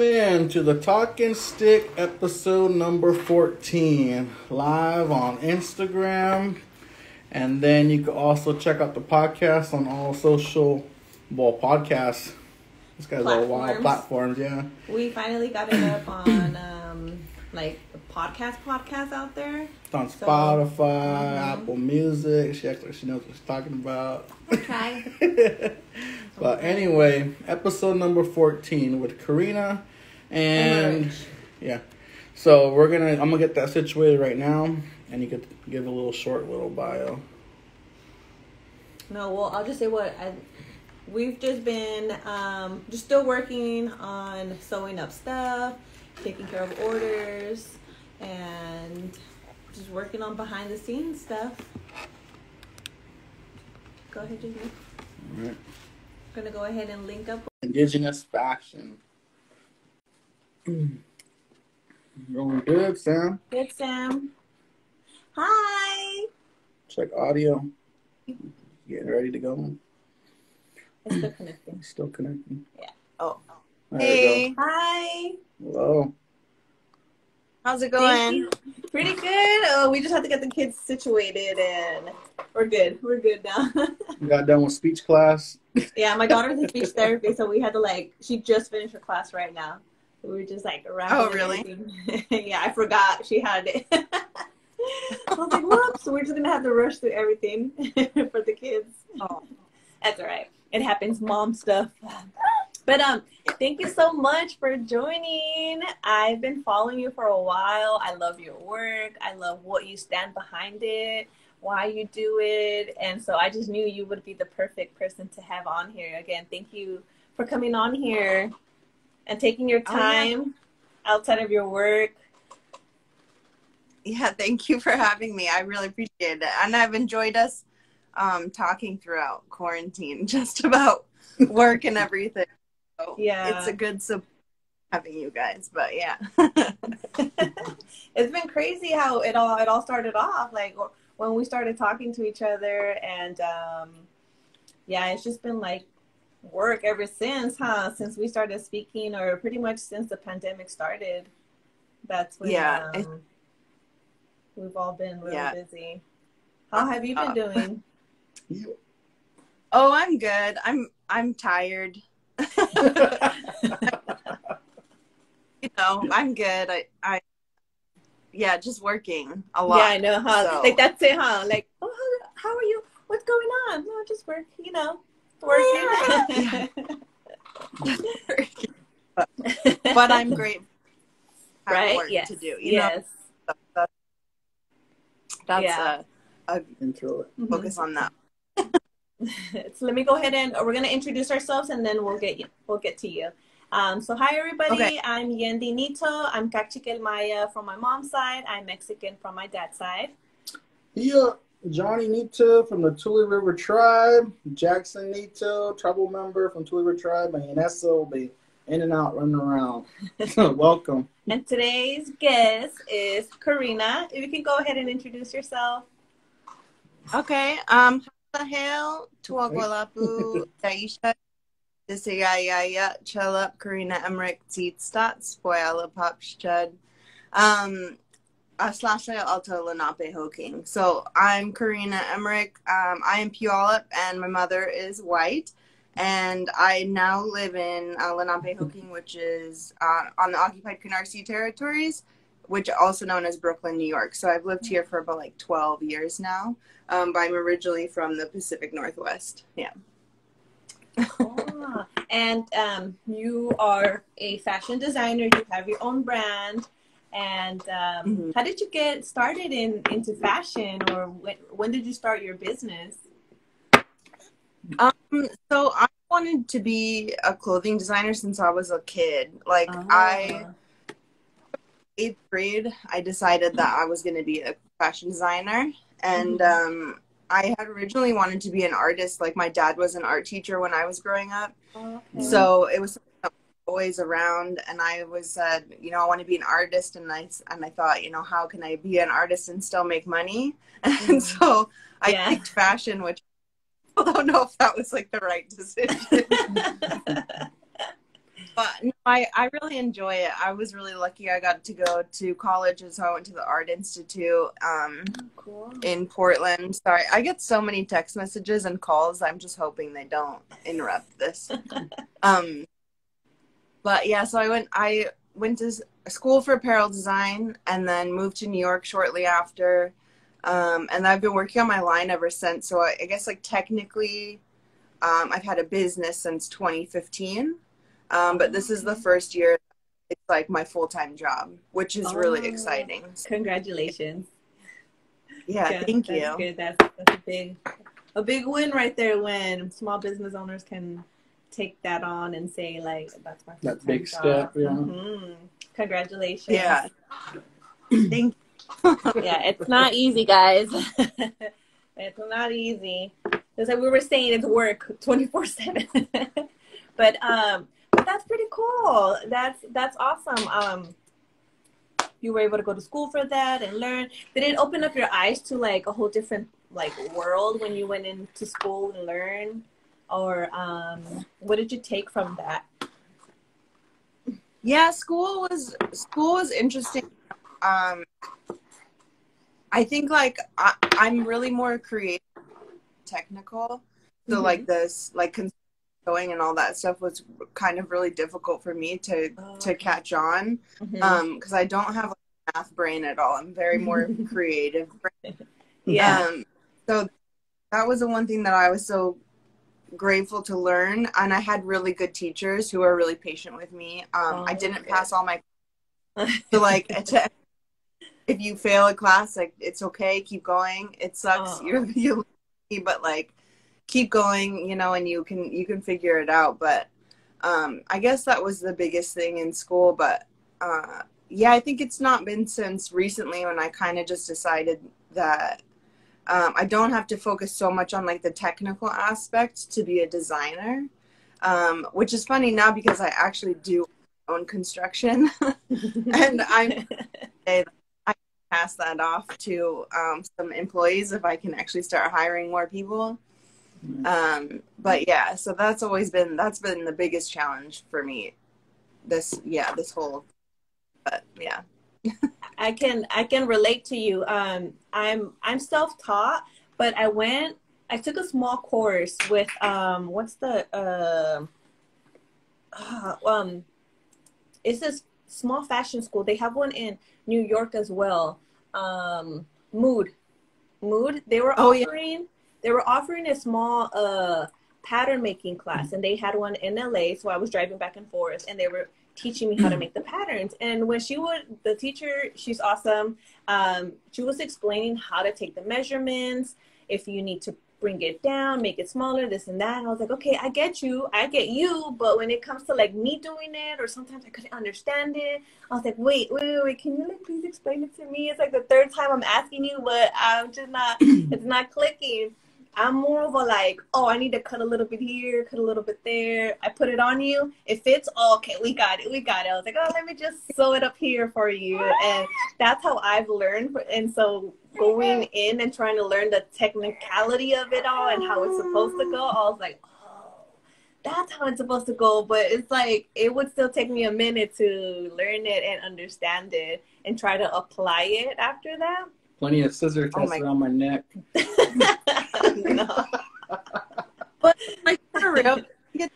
in to the Talking Stick episode number 14, live on Instagram. And then you can also check out the podcast on all social, well, podcasts. This guy's all wild platforms, yeah. We finally got it up on, um, like, podcast podcast out there. It's on so, Spotify, mm-hmm. Apple Music. She acts like she knows what she's talking about. Okay. but anyway, episode number 14 with Karina and yeah. So we're gonna I'm gonna get that situated right now and you could give a little short little bio. No, well I'll just say what I we've just been um just still working on sewing up stuff, taking care of orders and just working on behind the scenes stuff. Go ahead, Jimmy. All right. Gonna go ahead and link up. Indigenous fashion. Going good, Sam. Good, Sam. Hi. Check audio. Getting ready to go. It's still connecting. Still connecting. Yeah. Oh. There hey. Hi. Hello. How's it going? Pretty good. Oh, we just have to get the kids situated and we're good. We're good now. you got done with speech class? Yeah, my daughter's in speech therapy, so we had to like she just finished her class right now. we were just like around. Oh really? yeah, I forgot she had it. I was like, whoops, so we're just gonna have to rush through everything for the kids. Oh. That's all right. It happens, mom stuff. But um, thank you so much for joining. I've been following you for a while. I love your work. I love what you stand behind it, why you do it, and so I just knew you would be the perfect person to have on here. Again, thank you for coming on here and taking your time oh, yeah. outside of your work. Yeah, thank you for having me. I really appreciate it, and I've enjoyed us um, talking throughout quarantine, just about work and everything yeah, it's a good support having you guys. But yeah, it's been crazy how it all it all started off. Like when we started talking to each other, and um, yeah, it's just been like work ever since, huh? Since we started speaking, or pretty much since the pandemic started. That's when yeah, um, we've all been really yeah. busy. How have you been uh, doing? Oh, I'm good. I'm I'm tired. You know, I'm good. I, I, yeah, just working a lot. Yeah, I know, huh? So. Like that's it, huh? Like, oh, how, how are you? What's going on? No, just work. You know, working. but, but I'm great. Right? Yes. To do. You yes. Know, that's, yeah. a, a mm-hmm. focus on that. so let me go ahead and we're going to introduce ourselves and then we'll get you, we'll get to you. Um, so hi everybody, okay. I'm Yendi Nito. I'm Kaqchikel Maya from my mom's side. I'm Mexican from my dad's side. Yeah, Johnny Nito from the Tule River Tribe. Jackson Nito, tribal member from Tule River Tribe. And Vanessa will be in and out, running around. Welcome. And today's guest is Karina. If you can go ahead and introduce yourself. Okay. Um, Hale, Tuagwalapu, Daisha, Disayaya, Chellup, Karina Emmerich, Zeetstats, Boyala Popschud, um, Aslasha Alto Lenape Hoking. So I'm Karina Emmerich. Um, I am Puyallup and my mother is white. And I now live in uh, Lenape Hoking, which is uh, on the occupied Canarsie territories which also known as Brooklyn, New York. So I've lived here for about like 12 years now. Um, but I'm originally from the Pacific Northwest. Yeah. oh, and um, you are a fashion designer. You have your own brand. And um, mm-hmm. how did you get started in into fashion, or when, when did you start your business? Um, so I wanted to be a clothing designer since I was a kid. Like. I eighth grade, I decided that I was going to be a fashion designer. And mm-hmm. um, I had originally wanted to be an artist. Like my dad was an art teacher when I was growing up. Okay. So it was always around and I was said, uh, you know, I want to be an artist and I and I thought, you know, how can I be an artist and still make money? Mm-hmm. And so I yeah. picked fashion, which I don't know if that was like the right decision. But no, I, I really enjoy it. I was really lucky. I got to go to college, and so I went to the Art Institute um, Cool. in Portland. Sorry, I get so many text messages and calls. I'm just hoping they don't interrupt this. um, but yeah, so I went. I went to school for apparel design, and then moved to New York shortly after. Um, and I've been working on my line ever since. So I, I guess like technically, um, I've had a business since 2015. Um, but this is the first year it's like my full time job, which is really Oh. exciting. Congratulations. Yeah, Good. thank That's you. Good. That's, that's a big, a big win right there when small business owners can take that on and say like, "That's my That full-time big job." step, yeah. Mhm. Congratulations. Yeah. Thank yeah, it's not easy, guys. it's not easy. It's like we were saying, it's work twenty four seven. But um, but that's pretty cool. That's that's awesome. Um, you were able to go to school for that and learn. Did it open up your eyes to like a whole different like world when you went into school and learn, or um, what did you take from that? Yeah, school was school was interesting. Um, I think like I, I'm really more creative, technical. So Mhm. like this, like going and all that stuff was kind of really difficult for me to Oh, to catch on. Mhm. Um, because I don't have a math brain at all. I'm very more creative. yeah. Um, so that was the one thing that I was so grateful to learn, and I had really good teachers who were really patient with me. Um, Oh, I didn't good. pass all my so like to, if you fail a class, like it's okay, keep going. It sucks, Oh. you're you, but like keep going, you know, and you can you can figure it out. But um, I guess that was the biggest thing in school. But uh, yeah, I think it's not been since recently when I kind of just decided that um, I don't have to focus so much on like the technical aspect to be a designer, um, which is funny now because I actually do own construction and I'm I pass that off to um, some employees if I can actually start hiring more people. Um, but yeah, so that's always been that's been the biggest challenge for me. This yeah, this whole but yeah. I can I can relate to you. Um, I'm I'm self taught, but I went I took a small course with um what's the uh, uh um it's this small fashion school. They have one in New York as well. Um, Mood, Mood. They were Oh, yeah. They were offering a small uh pattern making class, and they had one in LA. So I was driving back and forth, and they were teaching me how to make the patterns. And when she would, the teacher, she's awesome. Um, she was explaining how to take the measurements, if you need to bring it down, make it smaller, this and that. And I was like, okay, I get you, I get you. But when it comes to like me doing it, or sometimes I couldn't understand it, I was like, wait, wait, wait, wait, can you like please explain it to me? It's like the third time I'm asking you, but I'm just not, it's not clicking. I'm more of a like, oh, I need to cut a little bit here, cut a little bit there. I put it on you. It fits. Oh, okay, we got it. We got it. I was like, oh, let me just sew it up here for you. And that's how I've learned. And so going in and trying to learn the technicality of it all and how it's supposed to go, I was like, oh, that's how it's supposed to go. But it's like, it would still take me a minute to learn it and understand it and try to apply it after that. Plenty of scissor Oh tests my- around my neck. no. But like for real, it's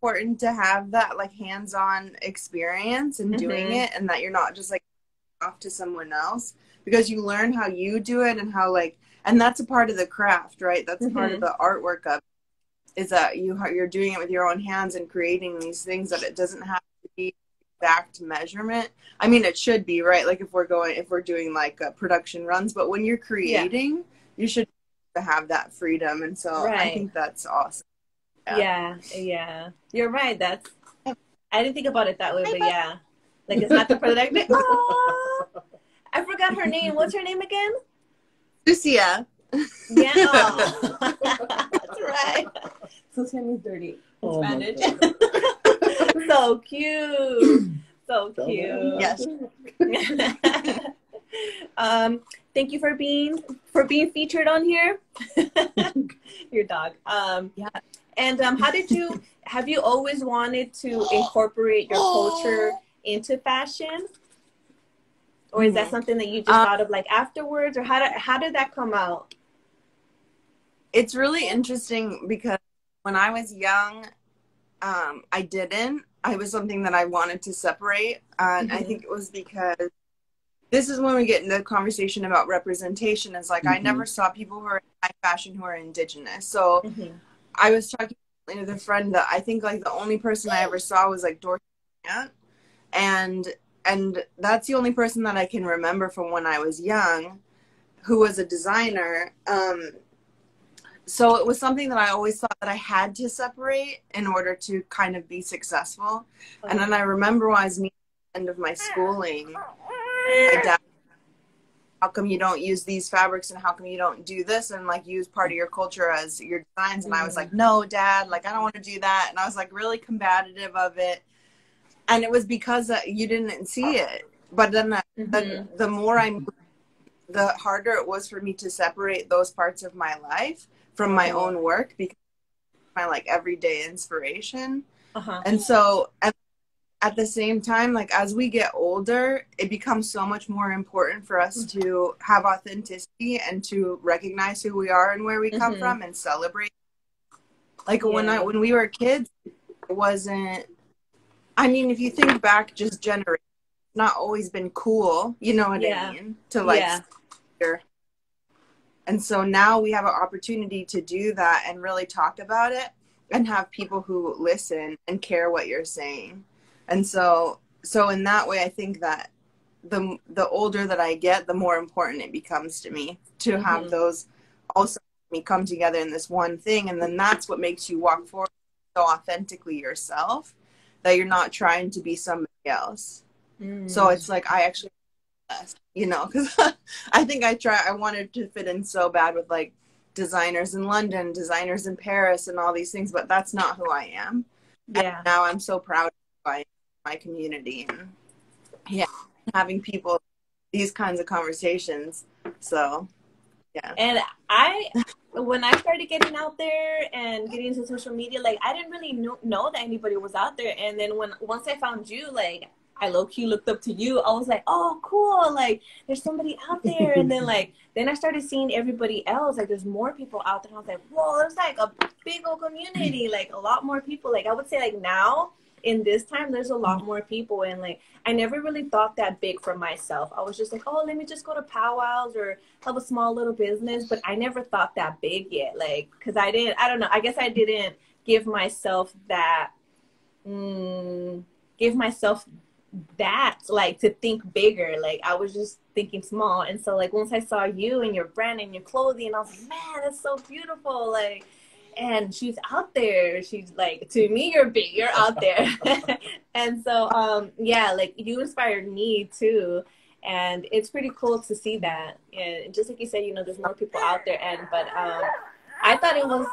important to have that like hands-on experience and doing Mhm. it, and that you're not just like off to someone else because you learn how you do it and how like, and that's a part of the craft, right? That's a part of the artwork of it, is that you you're doing it with your own hands and creating these things that it doesn't have to be exact measurement. I mean, it should be right. Like if we're going, if we're doing like uh, production runs, but when you're creating, you should have that freedom, and so I think that's awesome. Yeah. Yeah, yeah. You're right. That's I didn't think about it that way, but yeah. Like it's not the product. Oh, I forgot her name. What's her name again? Lucia. Yeah. Oh. That's right. So means dirty in Oh Spanish. so cute. So cute. Yes. um, thank you for being for being featured on here. Your dog. Um, Yeah. And um, how did you? Have you always wanted to incorporate your culture into fashion, or is that Mhm. something that you just Um, thought of like afterwards, or how did how did that come out? it's really interesting because when I was young, um, I didn't. I was something that I wanted to separate, and I Mhm. think it was because this is when we get into the conversation about representation. Is like I Mhm. never saw people who are in high fashion who are indigenous. So Mhm. I was talking with a friend that I think like the only person I ever saw was like Dorothy Grant, and and that's the only person that I can remember from when I was young, who was a designer. Um, so it was something that I always thought that I had to separate in order to kind of be successful. And then I remember when I was near the end of my schooling, my dad, how come you don't use these fabrics and how come you don't do this and like use part of your culture as your designs? And I was like, no, dad, like I don't want to do that. And I was like really combative of it. And it was because uh, you didn't see it. But then, uh, Mhm. then the more I moved, the harder it was for me to separate those parts of my life from my own work because my like everyday inspiration. Uh-huh. And so at, at the same time, like as we get older, it becomes so much more important for us to have authenticity and to recognize who we are and where we come Mhm. from and celebrate. Like when I when we were kids, it wasn't I mean, if you think back just generation, not always been cool, you know what Yeah. I mean? To like Yeah. And so now we have an opportunity to do that and really talk about it and have people who listen and care what you're saying. And so so in that way I think that the the older that I get, the more important it becomes to me to have Mhm. those also me come together in this one thing and then that's what makes you walk forward so authentically yourself that you're not trying to be somebody else. So Mm. it's like I actually, you know, because I think I try. I wanted to fit in so bad with like designers in London, designers in Paris, and all these things, but that's not who I am. yeah. And now I'm so proud of my community and yeah, having people these kinds of conversations. So yeah, And I, when I started getting out there and getting into social media, like I didn't really know, know that anybody was out there. And then when once I found you, like I low key looked up to you. I was like, oh, cool! Like there's somebody out there. And then like then I started seeing everybody else. Like there's more people out there. And I was like, whoa, there's like a big old community. Like a lot more people. Like I would say like now in this time there's a lot more people and like I never really thought that big for myself. I was just like, oh, let me just go to powwows or have a small little business, but I never thought that big yet. Like, cause I didn't, I don't know. I guess I didn't give myself that, mm, give myself that, like, to think bigger. Like, I was just thinking small. And so, like, once I saw you and your brand and your clothing, I was like, man, that's so beautiful. Like, and she's out there. She's like, to me, you're big. You're out there. and so, um, yeah, like you inspired me too and it's pretty cool to see that and just like you said you know there's more people out there and but um i thought it was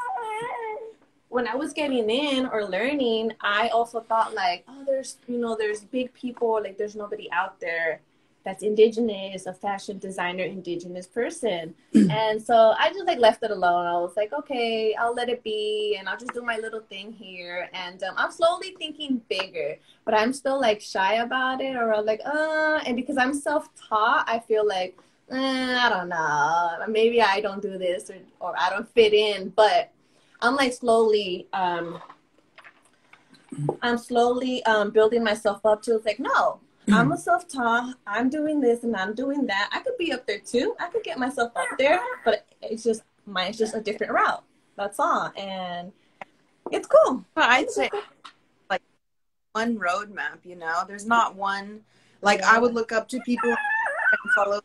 when i was getting in or learning i also thought like oh there's you know there's big people like there's nobody out there that's indigenous a fashion designer indigenous person. And so i just like left it alone. I was like okay i'll let it be and i'll just do my little thing here. And um, i'm slowly thinking bigger but I'm still like shy about it or I'm like, uh, and because I'm self taught, I feel like, eh, I don't know, maybe I don't do this or, or I don't fit in, but I'm like slowly, um, I'm slowly um, building myself up to it's like, no, I'm a self taught, I'm doing this and I'm doing that. I could be up there too. I could get myself up there, but it's just, mine's just a different route. That's all. And it's cool. but I'd say like one roadmap. You know, there's not one. Like I would look up to people and follow,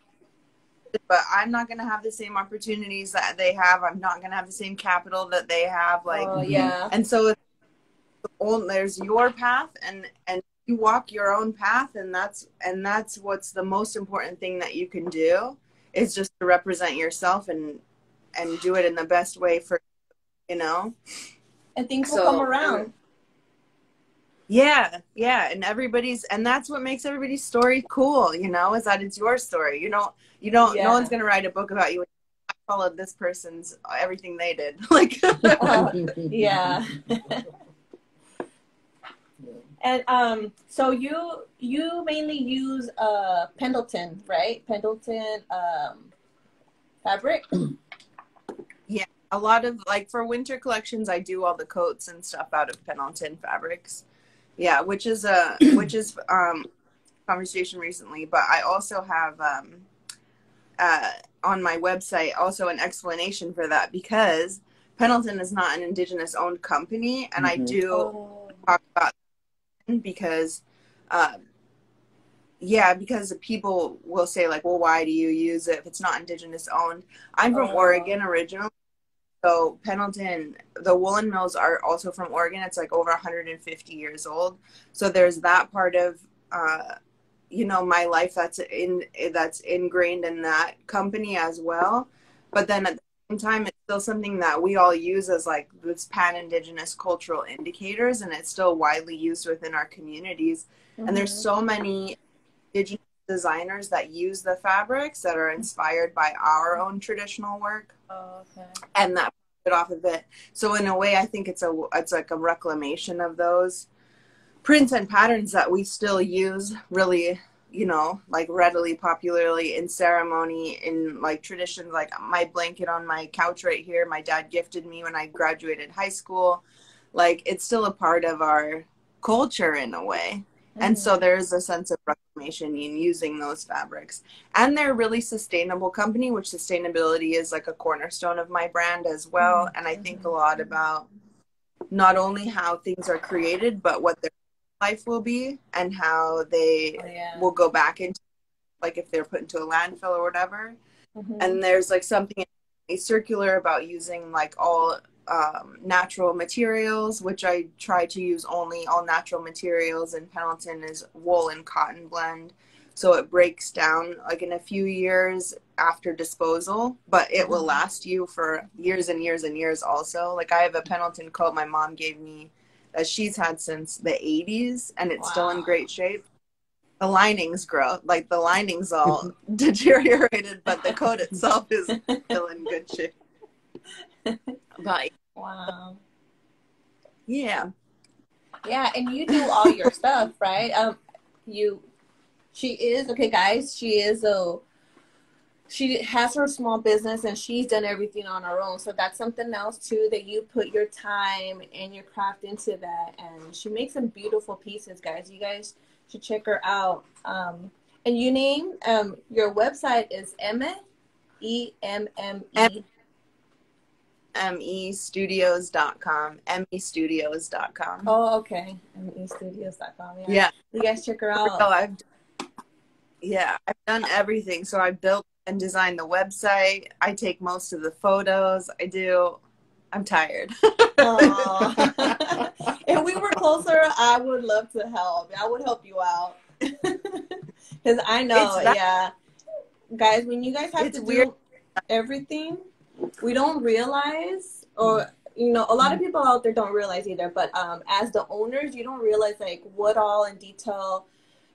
but I'm not gonna have the same opportunities that they have. I'm not gonna have the same capital that they have. Oh, like, oh, yeah. Mm-hmm. and so it's on- there's your path, and and you walk your own path, and that's and that's what's the most important thing that you can do is just to represent yourself and and do it in the best way for you know. And things will come around. Yeah, yeah, and everybody's and that's what makes everybody's story cool, you know, is that it's your story. You know, you don't Yeah. no one's gonna write a book about you followed this person's everything they did. Like, yeah. and um, so you you mainly use uh Pendleton, right? Pendleton um fabric. Yeah, a lot of like for winter collections, I do all the coats and stuff out of Pendleton fabrics. Yeah, which is a which is um conversation recently, but I also have um uh on my website also an explanation for that because Pendleton is not an indigenous owned company and I Mhm. do Oh. talk about it because uh, yeah because people will say like well why do you use it if it's not indigenous owned i'm from Oh. oregon originally so pendleton the woolen mills are also from oregon. It's like over 150 years old. So there's that part of uh, you know my life that's in that's ingrained in that company as well. But then at the same time it's still something that we all use as like this pan indigenous cultural indicators and it's still widely used within our communities. And there's Mhm. so many indigenous designers that use the fabrics that are inspired by our own traditional work Oh, okay. and that it off of it so in a way i think it's a it's like a reclamation of those prints and patterns that we still use really you know like readily popularly in ceremony in like traditions like my blanket on my couch right here my dad gifted me when i graduated high school. Like it's still a part of our culture in a way and so there's a sense of reclamation in using those fabrics. And they're a really sustainable company which sustainability is like a cornerstone of my brand as well. And i think a lot about not only how things are created but what their life will be and how they Oh, yeah. will go back into like if they're put into a landfill or whatever. Mhm. and there's like something circular about using like all um, natural materials which i try to use only all natural materials and pendleton is wool and cotton blend. So it breaks down like in a few years after disposal but it will Mhm. last you for years and years and years also. Like i have a pendleton coat my mom gave me that she's had since the 80s and it's still in great shape. The linings grow like the linings all deteriorated but the coat itself is still in good shape but wow. yeah Yeah, and you do all your stuff, right? Um, you, she is okay, guys. She is a, she has her small business and she's done everything on her own. So that's something else too that you put your time and your craft into that. And she makes some beautiful pieces, guys. You guys should check her out. Um, and you name um your website is Emme, E M M E. mestudios.com mestudios.com Oh, okay. MeStudios.com. Yeah. yeah You guys check her out. so i've yeah i've done everything so i built and designed the website i take most of the photos i do i'm tired if we were closer, I would love to help. I would help you out. Because I know, not- yeah. Guys, when you guys have to weird. do everything, we don't realize, or, you know, a lot of people out there don't realize either, but um, as the owners, you don't realize, like, what all in detail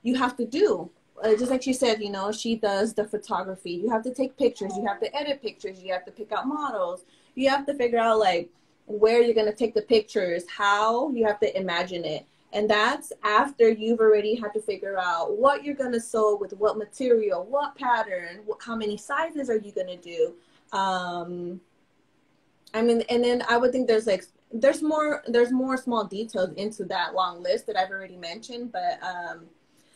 you have to do. Uh, just like she said, you know, she does the photography. You have to take pictures. You have to edit pictures. You have to pick out models. You have to figure out, like, where you're going to take the pictures, how you have to imagine it. And that's after you've already had to figure out what you're going to sew with what material, what pattern, what, how many sizes are you going to do. Um, I mean, and then I would think there's like, there's more, there's more small details into that long list that I've already mentioned. But um,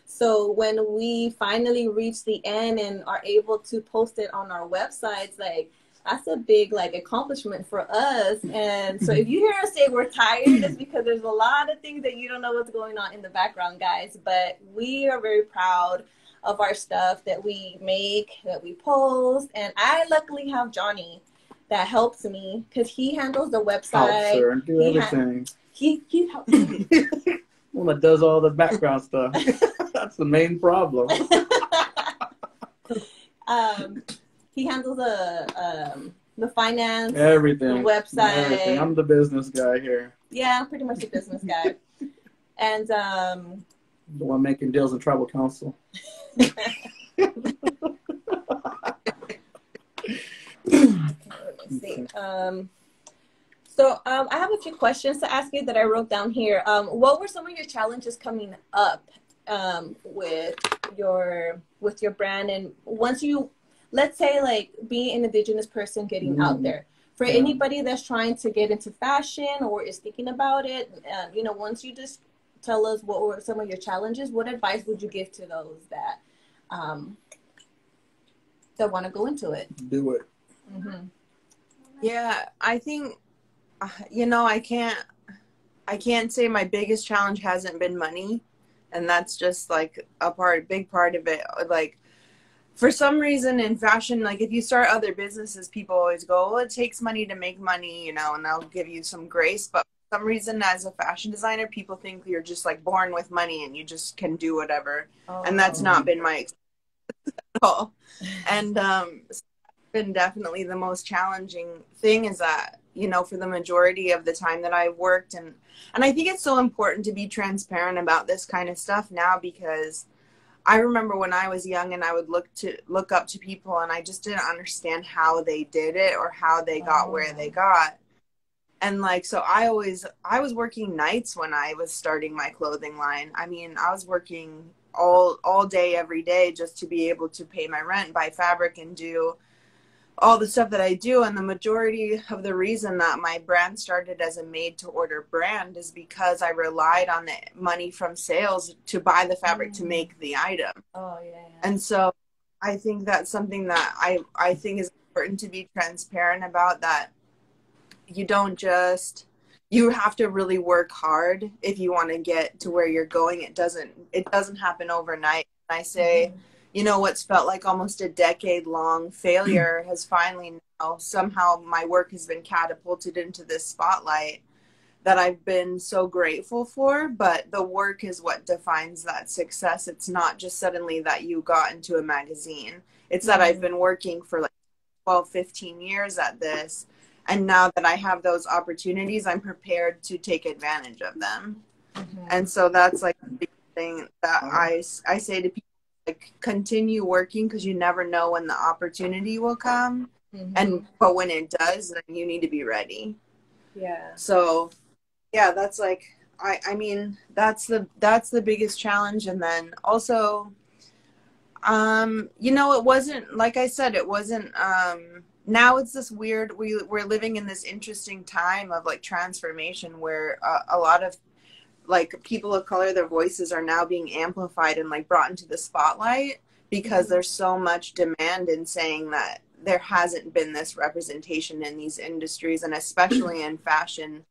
so when we finally reach the end and are able to post it on our websites, like, that's a big like accomplishment for us. And so if you hear us say we're tired, it's because there's a lot of things that you don't know what's going on in the background, guys. But we are very proud of our stuff that we make, that we post. And I luckily have Johnny that helps me because he handles the Helps website. her and do He ha- everything. He he helps me. One that does all the background stuff. That's the main problem. um, he handles the um, the finance, Everything. the website. Everything. I'm the business guy here. Yeah, I'm pretty much the business guy. and um, The one making deals in tribal council. see. Um, so um, I have a few questions to ask you that I wrote down here. Um, what were some of your challenges coming up um, with your with your brand, and once you, let's say, like being an Indigenous person getting mm-hmm. out there, for yeah. anybody that's trying to get into fashion or is thinking about it, uh, you know, once you just tell us what were some of your challenges, what advice would you give to those that um, that want to go into it? Do it. Mm-hmm. Yeah, I think you know, I can't I can't say my biggest challenge hasn't been money. And that's just like a part big part of it. Like for some reason in fashion, like if you start other businesses, people always go, Well, it takes money to make money, you know, and they'll give you some grace. But for some reason as a fashion designer, people think you're just like born with money and you just can do whatever. Oh. And that's not been my experience at all. And um been definitely the most challenging thing is that you know for the majority of the time that i worked and and i think it's so important to be transparent about this kind of stuff now because i remember when i was young and i would look to look up to people and i just didn't understand how they did it or how they got oh. where they oh. got and like so i always i was working nights when i was starting my clothing line i mean i was working all all day every day just to be able to pay my rent buy fabric and do all the stuff that I do. And the majority of the reason that my brand started as a made to order brand is because I relied on the money from sales to buy the fabric mm. to make the item. Oh, yeah, yeah. And so I think that's something that I, I think is important to be transparent about that you don't just you have to really work hard if you want to get to where you're going it doesn't it doesn't happen overnight i say mm-hmm you know what's felt like almost a decade long failure has finally now somehow my work has been catapulted into this spotlight that I've been so grateful for, but the work is what defines that success. It's not just suddenly that you got into a magazine. It's that I've mm-hmm. been working for like 12, 15 years at this. And now that I have those opportunities, I'm prepared to take advantage of them. Mm-hmm. And so that's like the thing that I, I say to people like continue working because you never know when the opportunity will come. Mm-hmm. and but when it does then you need to be ready. Yeah. So yeah that's like i i mean that's the that's the biggest challenge. And then also um you know it wasn't like i said it wasn't um now it's this weird we we're living in this interesting time of like transformation where uh, a lot of like people of color their voices are now being amplified and like brought into the spotlight because there's so much demand in saying that there hasn't been this representation in these industries and especially in fashion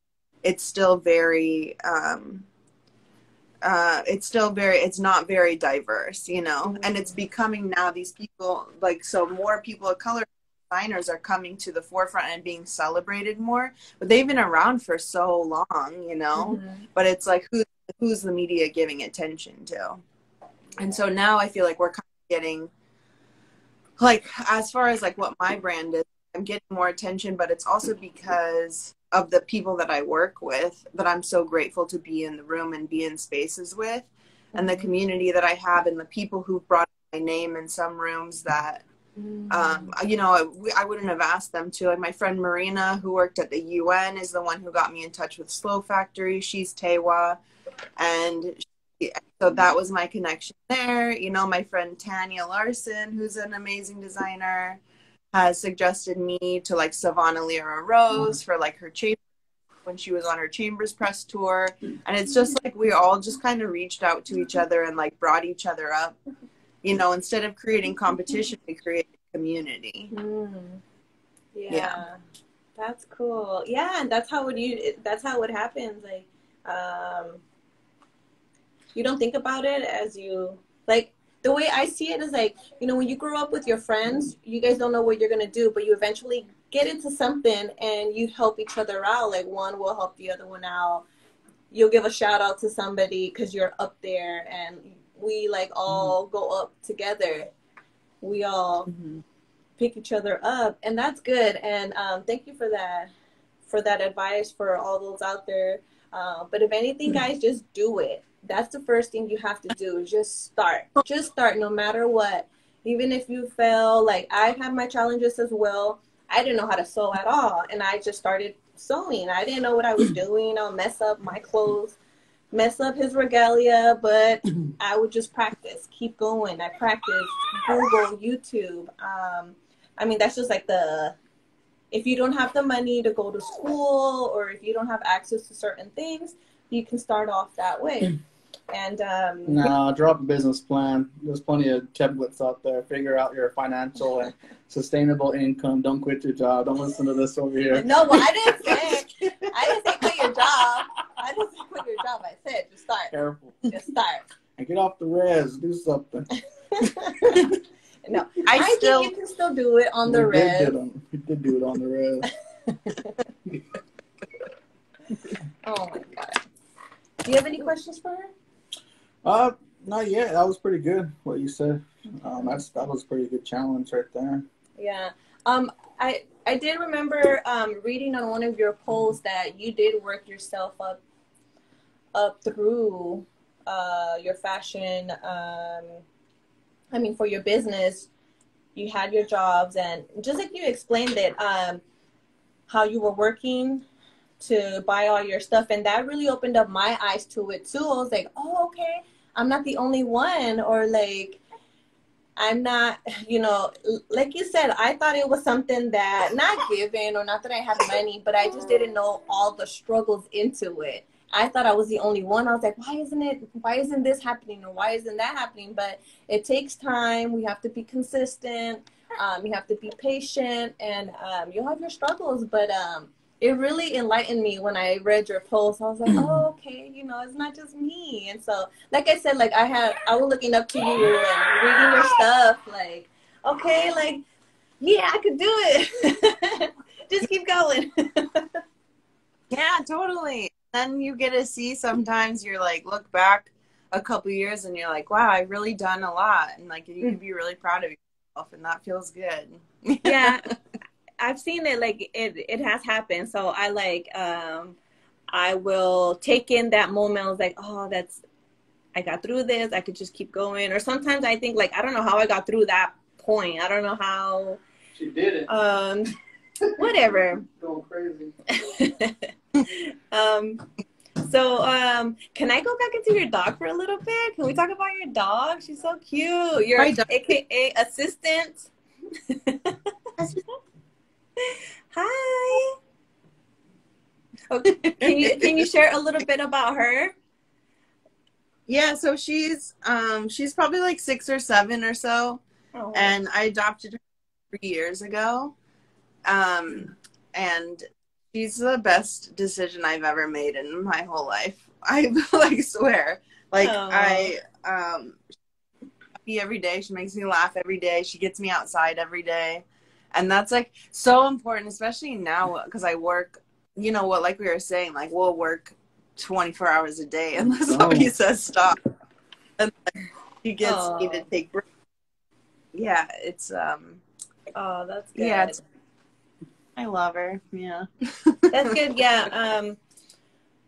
it's still very um uh it's still very it's not very diverse you know? And it's becoming now these people like so more people of color designers are coming to the forefront and being celebrated more but they've been around for so long you know mm-hmm. but it's like who who's the media giving attention to and so now i feel like we're kind of getting like as far as like what my brand is i'm getting more attention but it's also because of the people that i work with that i'm so grateful to be in the room and be in spaces with and the mm-hmm. community that i have and the people who've brought my name in some rooms that Mm-hmm. Um, you know, I, wouldn't have asked them to. Like my friend Marina, who worked at the UN, is the one who got me in touch with Slow Factory. She's Tewa, and she, so that was my connection there. You know, my friend Tanya Larson, who's an amazing designer, has suggested me to like Sivan Alyra Rose mm-hmm. for like her chamber when she was on her chambers press tour, and it's just like we all just kind of reached out to each other and like brought each other up you know instead of creating competition we create community mm. yeah. yeah. that's cool yeah and that's how it you that's how it happens like um you don't think about it as you like the way I see it is like, you know, when you grow up with your friends, you guys don't know what you're gonna do, but you eventually get into something and you help each other out. Like one will help the other one out. You'll give a shout out to somebody because you're up there, and we like mm-hmm. all mm-hmm. go up together. We all mm-hmm. pick each other up, and that's good. And um, thank you for that, for that advice for all those out there. Uh, but if anything, mm-hmm. guys, just do it. That's the first thing you have to do. Just start. Just start, no matter what. Even if you fail, like I had my challenges as well. I didn't know how to sew at all, and I just started sewing. I didn't know what I was doing. I'll mess up my clothes, mess up his regalia, but I would just practice, keep going. I practice Google, YouTube. Um, I mean, that's just like the if you don't have the money to go to school or if you don't have access to certain things, you can start off that way. And um, no, drop a business plan. There's plenty of templates out there. Figure out your financial and sustainable income. Don't quit your job. Don't listen to this over here. No, well, I didn't say. I didn't say quit your job. I didn't quit your job. I said just start. Careful. Just start. And get off the res. Do something. no, I, I still, think you can still do it on the res. Did on, we did do it on the res. oh my god. Do you have any questions for her? Uh, not yet. That was pretty good. What you said. Um, that's that was a pretty good challenge right there. Yeah. Um, I I did remember um reading on one of your posts that you did work yourself up up through uh your fashion um I mean for your business you had your jobs and just like you explained it um how you were working to buy all your stuff and that really opened up my eyes to it too. I was like oh okay. I'm not the only one or like i'm not you know like you said i thought it was something that not given or not that i had money but i just didn't know all the struggles into it i thought i was the only one i was like why isn't it why isn't this happening or why isn't that happening but it takes time we have to be consistent um, you have to be patient and um, you'll have your struggles but um, it really enlightened me when I read your post. I was like, oh, okay, you know, it's not just me. And so, like I said, like I had, I was looking up to you and reading your stuff. Like, okay, like, yeah, I could do it. just keep going. yeah, totally. Then you get to see sometimes you're like, look back a couple years and you're like, wow, I've really done a lot. And like, you can be really proud of yourself and that feels good. yeah. I've seen it like it it has happened. So I like um I will take in that moment. I was like, oh, that's I got through this. I could just keep going. Or sometimes I think like I don't know how I got through that point. I don't know how. She did it. Um, whatever. Going crazy. um. So, um, can I go back into your dog for a little bit? Can we talk about your dog? She's so cute. Your AKA assistant. Hi. Okay. Can you can you share a little bit about her? Yeah, so she's um she's probably like six or seven or so. Oh. And I adopted her three years ago. Um and she's the best decision I've ever made in my whole life. I like swear. Like oh. I um she every day. She makes me laugh every day. She gets me outside every day and that's like so important especially now because i work you know what like we were saying like we'll work 24 hours a day unless oh. somebody says stop and like, he gets oh. me to take breaks yeah it's um oh that's good yeah i love her. Yeah. That's good. Yeah um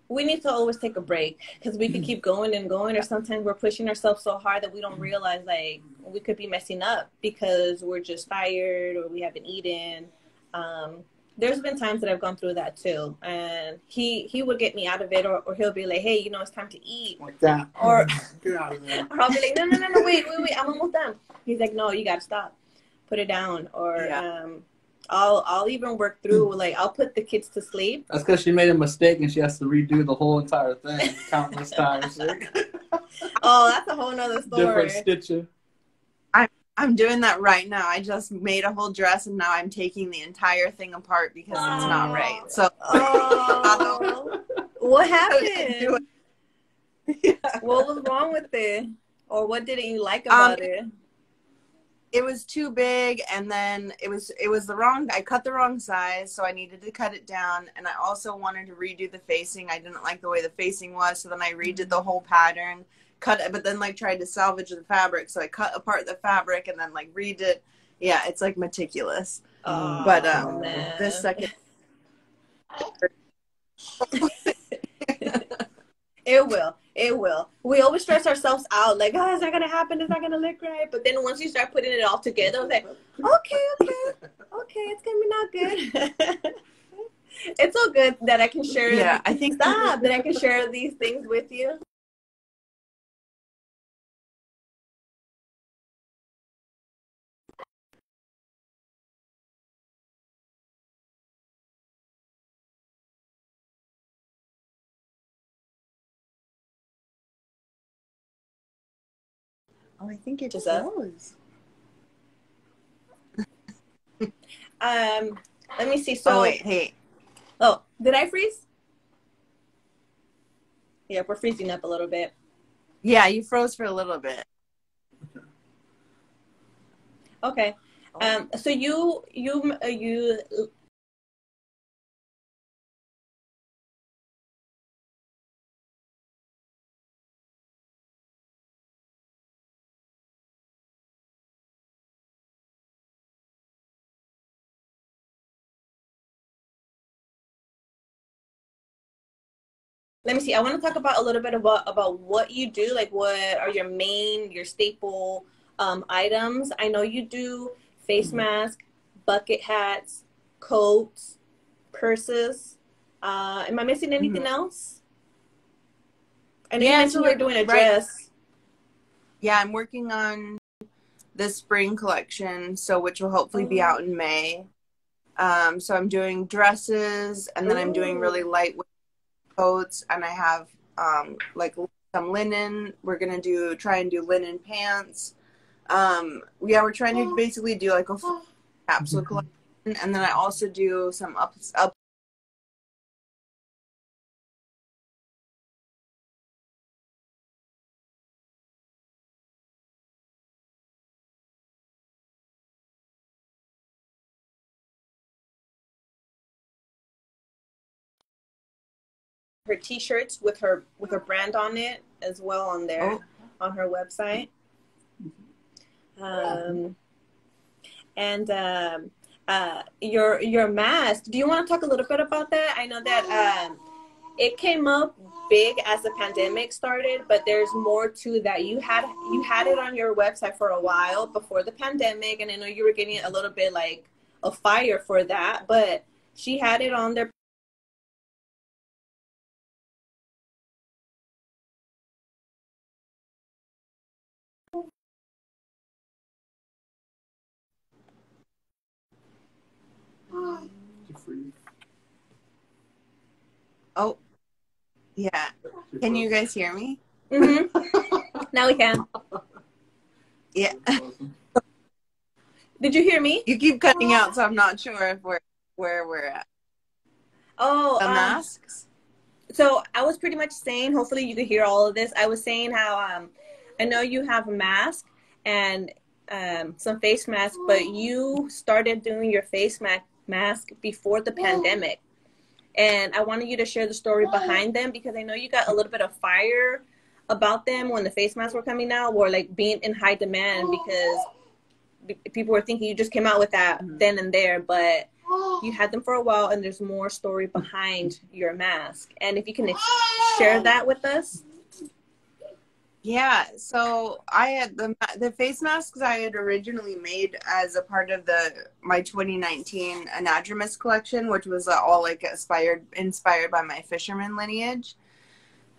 we need to always take a break because we could keep going and going or sometimes we're pushing ourselves so hard that we don't realize like we could be messing up because we're just tired or we haven't eaten. Um, there's been times that i've gone through that too and he he would get me out of it or, or he'll be like hey you know it's time to eat. Like that. Or, get out of there. or i'll be like no no no no wait wait wait i'm almost done. He's like no you gotta stop. Put it down. Or yeah. um I'll I'll even work through like I'll put the kids to sleep. That's because she made a mistake and she has to redo the whole entire thing countless times. oh, that's a whole nother story. Different stitcher. I'm I'm doing that right now. I just made a whole dress and now I'm taking the entire thing apart because oh. it's not right. So oh. what happened? yeah. What was wrong with it? Or what didn't you like about um, it? It was too big and then it was it was the wrong i cut the wrong size so i needed to cut it down and i also wanted to redo the facing. I didn't like the way the facing was so then i redid the whole pattern cut it but then like tried to salvage the fabric so i cut apart the fabric and then like redid it. Yeah it's like meticulous. Oh, but um man. this second It will. It will. We always stress ourselves out, like, oh, it's not gonna happen. It's not gonna look right. But then once you start putting it all together, it's like, okay, okay, okay, it's gonna be not good. it's so good that I can share. Yeah, I think stop that I can share these things with you. Oh, I think it Just us? froze. Um, let me see. So, oh wait, hey. oh, did I freeze? Yeah, we're freezing up a little bit. Yeah, you froze for a little bit. Okay. Um, so you you uh, you let me see. I want to talk about a little bit about about what you do. Like, what are your main, your staple um, items? I know you do face mask, bucket hats, coats, purses. Uh, am I missing anything else? I know Yeah, you mentioned so you were like, doing a right- dress. Yeah, I'm working on the spring collection, so which will hopefully be Oh. out in May. Um, so I'm doing dresses, and then I'm doing really lightweight coats, and I have um, like some linen. We're gonna do try and do linen pants. Um, yeah, we're trying to basically do like a full capsule collection, and then I also do some up up. Her T-shirts with her with her brand on it as well on there Oh. on her website. Um, and um, uh, your your mask. Do you want to talk a little bit about that? I know that um, it came up big as the pandemic started, but there's more to that. You had you had it on your website for a while before the pandemic, and I know you were getting a little bit like a fire for that, but she had it on there. Oh, yeah. Can you guys hear me? hmm now we can. Yeah. Did you hear me? You keep cutting out, so I'm not sure if we're where we're at. Oh, The um, masks. So I was pretty much saying, hopefully you could hear all of this. I was saying how um, I know you have a mask and um, some face masks, but you started doing your face ma- mask before the pandemic. And I wanted you to share the story behind them because I know you got a little bit of fire about them when the face masks were coming out, or like being in high demand because people were thinking you just came out with that mm-hmm. then and there, but you had them for a while and there's more story behind your mask. And if you can ex- share that with us Yeah, so I had the the face masks I had originally made as a part of the my 2019 Anadromous collection, which was all like inspired inspired by my fisherman lineage.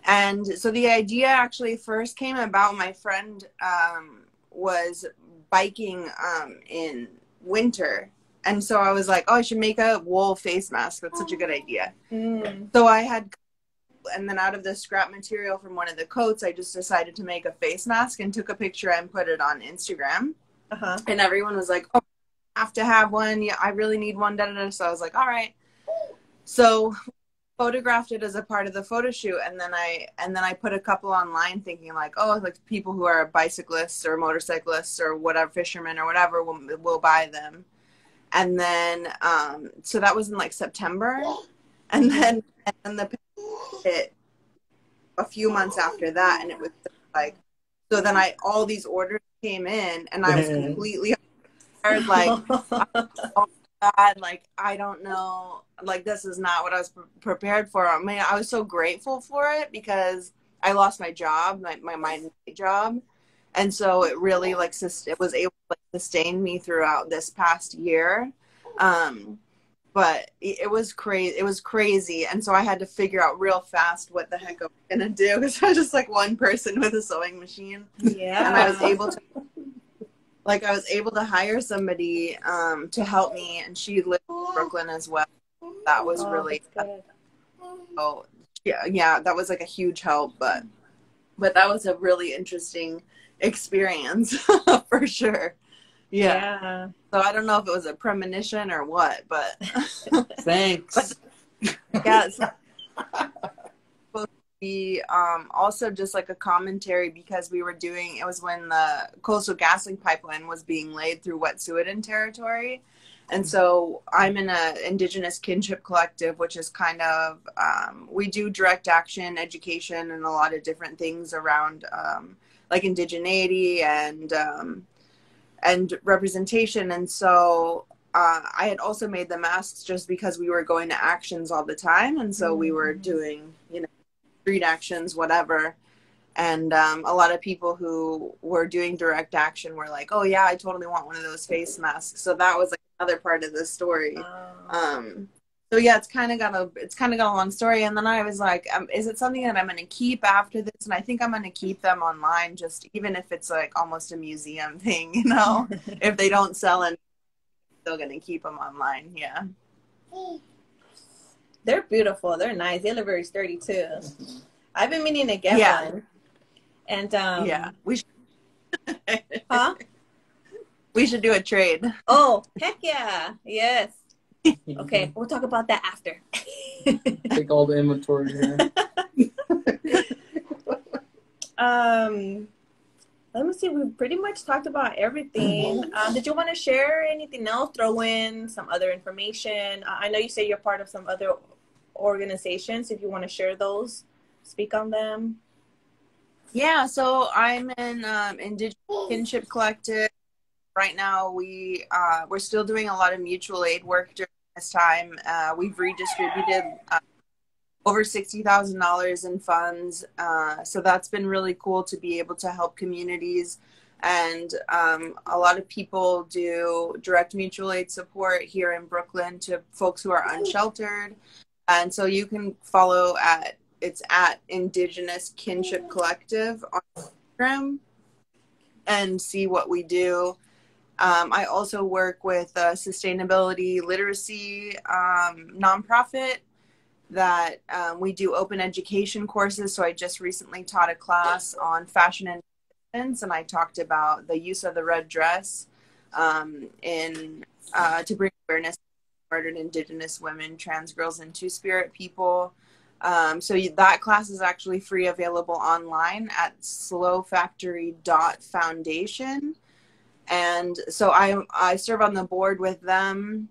And so the idea actually first came about. My friend um, was biking um, in winter, and so I was like, "Oh, I should make a wool face mask. That's such a good idea." mm. So I had, and then out of the scrap material from one of the coats, I just decided to make a face mask and took a picture and put it on Instagram. uh-huh And everyone was like, "Oh, I have to have one. Yeah, I really need one." Da, da, da. So I was like, "All right." So photographed it as a part of the photo shoot, and then I and then I put a couple online, thinking like, "Oh, like people who are bicyclists or motorcyclists or whatever, fishermen or whatever, will will buy them." And then, um, so that was in like September, and then and the it a few months after that and it was like so then i all these orders came in and i was completely hard, like uh, God, like I don't know, like this is not what I was pre- prepared for. I mean, I was so grateful for it because I lost my job, my my, my job, and so it really like sus- it was able to like, sustain me throughout this past year. Um, but it was crazy. It was crazy, and so I had to figure out real fast what the heck I was gonna do because I was just like one person with a sewing machine. Yeah, and I was able to like I was able to hire somebody um, to help me, and she lived in Brooklyn as well. That was Oh, really oh yeah yeah that was like a huge help, but but that was a really interesting experience for sure. Yeah. yeah. So I don't know if it was a premonition or what, but Thanks. yeah. It's supposed to be um, also just like a commentary because we were doing it was when the Coastal GasLink pipeline was being laid through Wet'suwet'en territory. And so I'm in a indigenous kinship collective, which is kind of um, we do direct action education and a lot of different things around um, like indigeneity and um, and representation. And so uh, I had also made the masks just because we were going to actions all the time, and so we were doing you know street actions, whatever. And um, a lot of people who were doing direct action were like, "Oh yeah, I totally want one of those face masks." So that was like another part of the story. Oh. Um, so yeah, it's kind of got a it's kind of got a long story. And then I was like, um, is it something that I'm going to keep after this? And I think I'm going to keep them online, just even if it's like almost a museum thing, you know. if they don't sell and still going to keep them online. Yeah. They're beautiful. They're nice. They look very sturdy too. I've been meaning to get Yeah. one. And um, yeah. We should, huh? we should do a trade. Oh, heck yeah. Yes. Okay, we'll talk about that after. Take all the inventory here. um, let me see. We pretty much talked about everything. Um, did you want to share anything else? Throw in some other information. I I know you say you're part of some other organizations. If you want to share those, speak on them. Yeah, so I'm in um, Indigenous Kinship Collective. Right now, we uh, we're still doing a lot of mutual aid work during this time. Uh, we've redistributed uh, over sixty thousand dollars in funds, uh, so that's been really cool to be able to help communities. And um, a lot of people do direct mutual aid support here in Brooklyn to folks who are unsheltered. And so you can follow at it's at Indigenous Kinship Collective on Instagram and see what we do. Um, I also work with a sustainability literacy um, nonprofit that um, we do open education courses. So I just recently taught a class on fashion and and I talked about the use of the red dress um, in uh, to bring awareness to murdered Indigenous women, trans girls, and Two Spirit people. Um, so that class is actually free, available online at slowfactory.foundation. And so I, I serve on the board with them.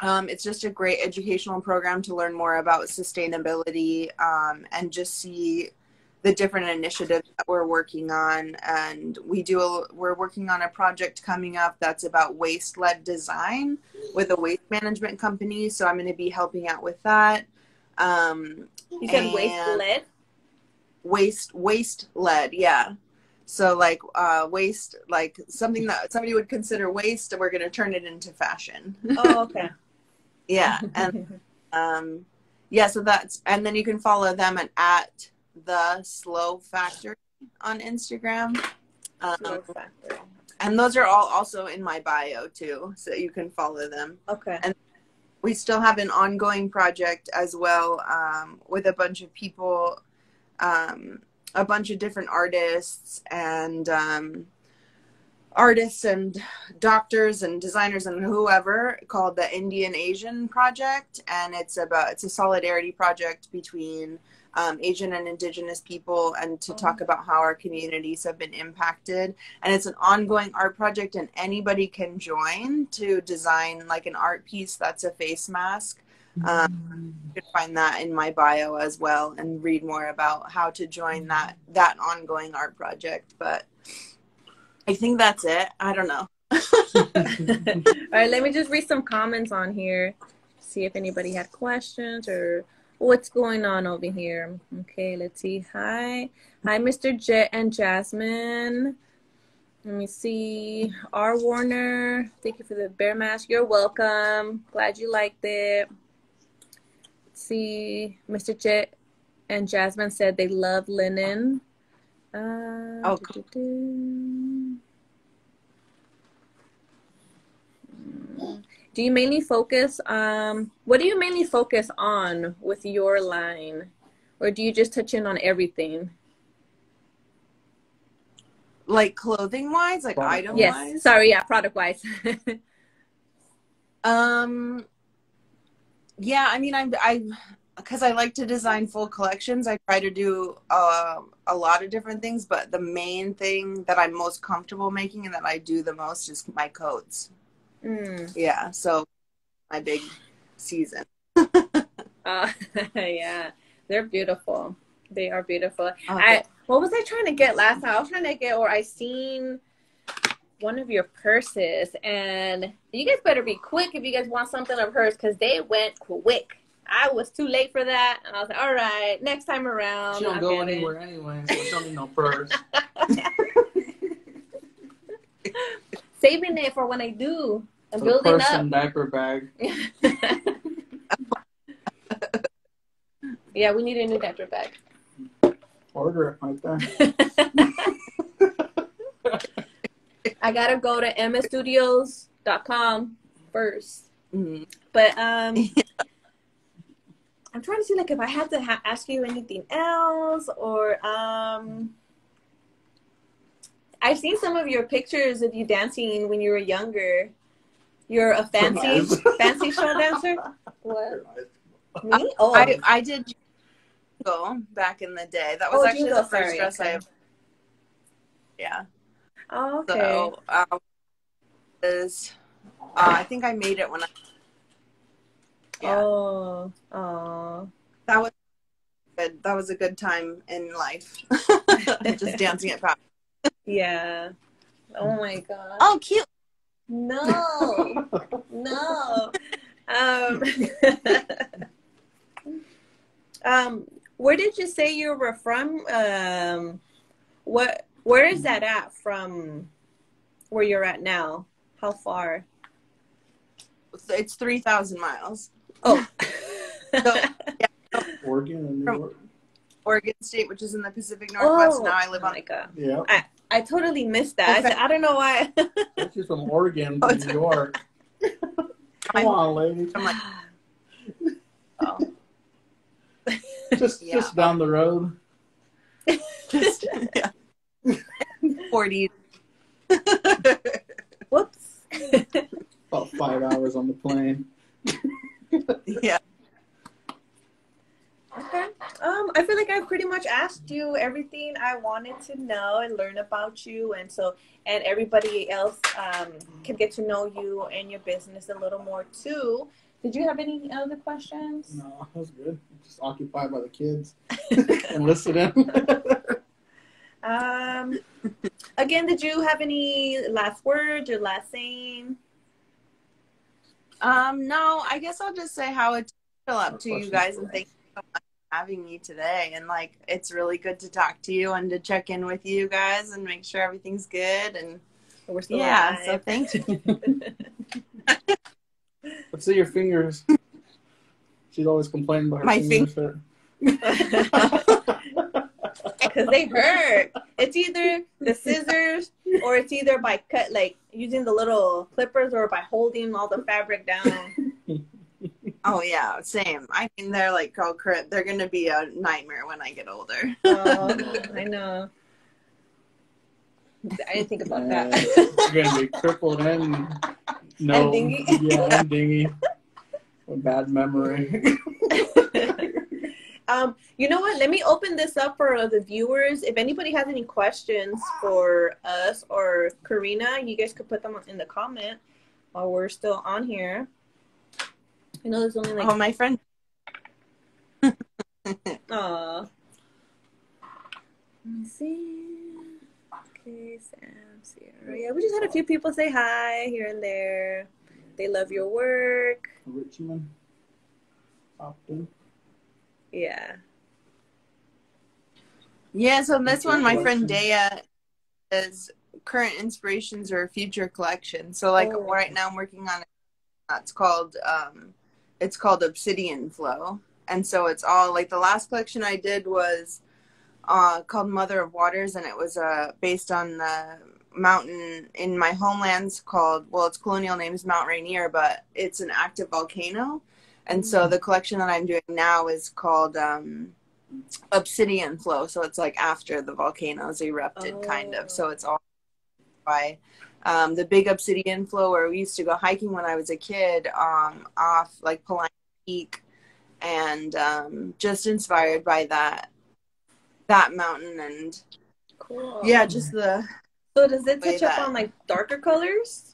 Um, it's just a great educational program to learn more about sustainability um, and just see the different initiatives that we're working on. And we do a, we're working on a project coming up that's about waste led design with a waste management company. So I'm going to be helping out with that. Um, You said waste lead. waste waste led yeah so like uh waste like something that somebody would consider waste and we're going to turn it into fashion Oh, okay. yeah and um yeah so that's and then you can follow them at, at the slow factory on instagram um, Slow factory. and those are all also in my bio too so you can follow them Okay. And we still have an ongoing project as well um, with a bunch of people, um, a bunch of different artists and um, artists and doctors and designers and whoever called the Indian Asian Project, and it's about it's a solidarity project between um, Asian and Indigenous people, and to talk about how our communities have been impacted. And it's an ongoing art project, and anybody can join to design like an art piece that's a face mask. Um, you can find that in my bio as well, and read more about how to join that that ongoing art project. But I think that's it. I don't know. All right, let me just read some comments on here. See if anybody had questions or what's going on over here. Okay, let's see. Hi. Hi, Mr. Jet and Jasmine. Let me see. R. Warner, thank you for the bear mask. You're welcome. Glad you liked it. Let's see. Mr. Jet and Jasmine said they love linen. Uh, Oh. Mm. Do you mainly focus um what do you mainly focus on with your line? Or do you just touch in on everything? Like clothing wise, like Product item Yes. wise. Sorry, yeah, product wise. Um, yeah, I mean, I'm I because I like to design full collections. I try to do uh, a lot of different things, but the main thing that I'm most comfortable making and that I do the most is my coats. mm. Yeah, so my big season. Uh, yeah, they're beautiful. They are beautiful. Okay. I what was I trying to get last time? I was trying to get, or I seen one of your purses, and you guys better be quick if you guys want something of hers because they went quick. I was too late for that, and I was like, "All right, next time around." She don't I'll go get it." anywhere anyway, so she don't need no purse. Saving it for when I do. I'm building purse up. and diaper bag. yeah, we need a new diaper bag. Order it right there. I gotta go to mstudios.com first. Mhm. But um, I'm trying to see like if I had to ha- ask you anything else or um. I've seen some of your pictures of you dancing when you were younger. You're a fancy fancy shawl dancer. What me? Oh, I I did go back in the day. That was Oh, actually Jingle, the first sorry, dress okay. I. Yeah. Oh, okay. So um, is uh, I think I made it when I. Yeah. Oh, oh. That was good. That was a good time in life. Just dancing at pop. Yeah. Oh my god. Oh, cute. No. no. Um, um, where did you say you were from? Um, what? Where is that at from? Where you're at now? How far? It's three thousand miles. Oh. So, Oregon and New From- York. Oregon State, which is in the Pacific Northwest. oh, now I oh live oh on. my god. Yeah. I totally missed that. I, said, I don't know why. She's from Oregon Oh, to it's- New York. Come I'm- on, lady. I'm like, oh, Just Yeah. just down the road. just yeah. forty. Whoops. About five hours on the plane. yeah. Okay. Um, I feel like I've pretty much asked you everything I wanted to know and learn about you, and so and everybody else um, can get to know you and your business a little more too. Did you have any other questions? No, that was good. Just occupied by the kids and listening. Um, again, did you have any last words or last saying? Um, no, I guess I'll just say how it's still up No to you guys and thank you so much for having me today. And like, it's really good to talk to you and to check in with you guys and make sure everything's good. And We're still yeah, so thank you. Let's see your fingers. She's always complaining about her My fingers. because they hurt. It's either the scissors or it's either by cut, like using the little clippers, or by holding all the fabric down. Oh yeah, same. I mean, they're like, oh crap, they're gonna be a nightmare when I get older. Oh, I know. I didn't think about Yeah. that. You're gonna be crippled and no, And dingy. yeah, and dingy. A bad memory. Um, you know what? Let me open this up for the viewers. If anybody has any questions for us or Karina, you guys could put them in the comment while we're still on here. I know there's only like oh, my friend. Aw. Let me see. Okay, Sam, Sierra. Yeah, we just had a few people say hi here and there. They love your work. Richmond. Optin. Yeah. Yeah, so this one, my friend collection. Dea is current inspirations or future collection. So like Oh. right now I'm working on it. It's called um it's called Obsidian Flow. And so it's all like the last collection I did was uh called Mother of Waters and it was uh based on the mountain in my homelands called well its colonial name is Mount Rainier, but it's an active volcano. And so the collection that I'm doing now is called um obsidian flow so it's like after the volcanoes erupted kind Oh. of so it's all by um, the big obsidian flow where we used to go hiking when i was a kid um, off like Paulina peak and um, just inspired by that that mountain and Cool. yeah just the So does it touch up that- on like darker colors?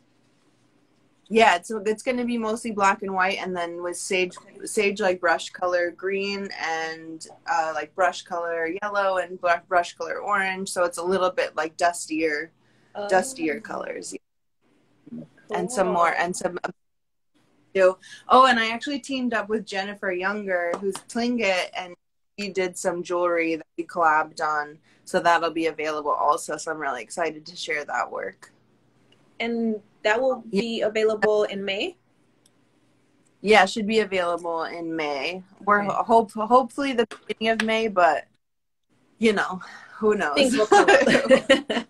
Yeah it's it's going to be mostly black and white and then with sage sage like brush color green and uh, like brush color yellow and brush color orange so it's a little bit like dustier dustier Oh, colors cool. and some more and some do oh and i actually teamed up with jennifer younger who's tlingit and she did some jewelry that we collabed on so that'll be available also so i'm really excited to share that work And that will be available in May. yeah should be available in may we're Okay. hope hopefully the beginning of may but you know who knows Things will come.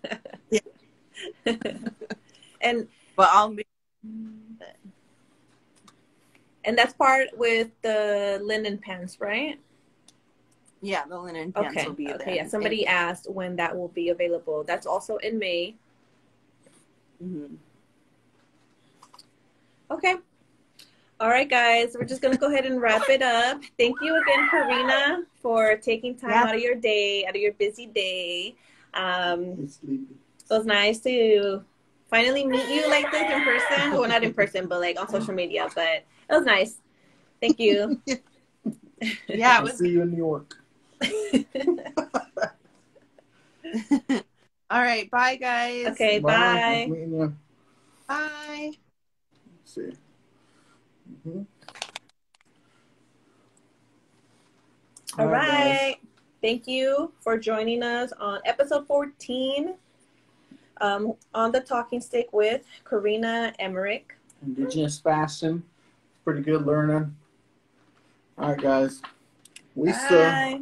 And but i'll be and that's part with the linen pants, right? yeah the linen pants Okay. will be okay. there Yeah. Somebody asked when that will be available. That's also in May. Mhm. Okay. All right, guys. We're just gonna go ahead and wrap it up. Thank you again, Karina, for taking time Yeah. out of your day, out of your busy day. Um, He's sleepy. so it's nice to finally meet you like this in person. Well, not in person, but like on social media. But it was nice. Thank you. yeah it I'll was see you in New York. all right bye guys okay. Bye. Bye. Nice meeting you. bye See. Mhm. All guys. right. Thank you for joining us on episode 14 um, on the talking stick with Karina Emmerich. Indigenous fashion. Pretty good learning. All right, guys. We saw. Bye.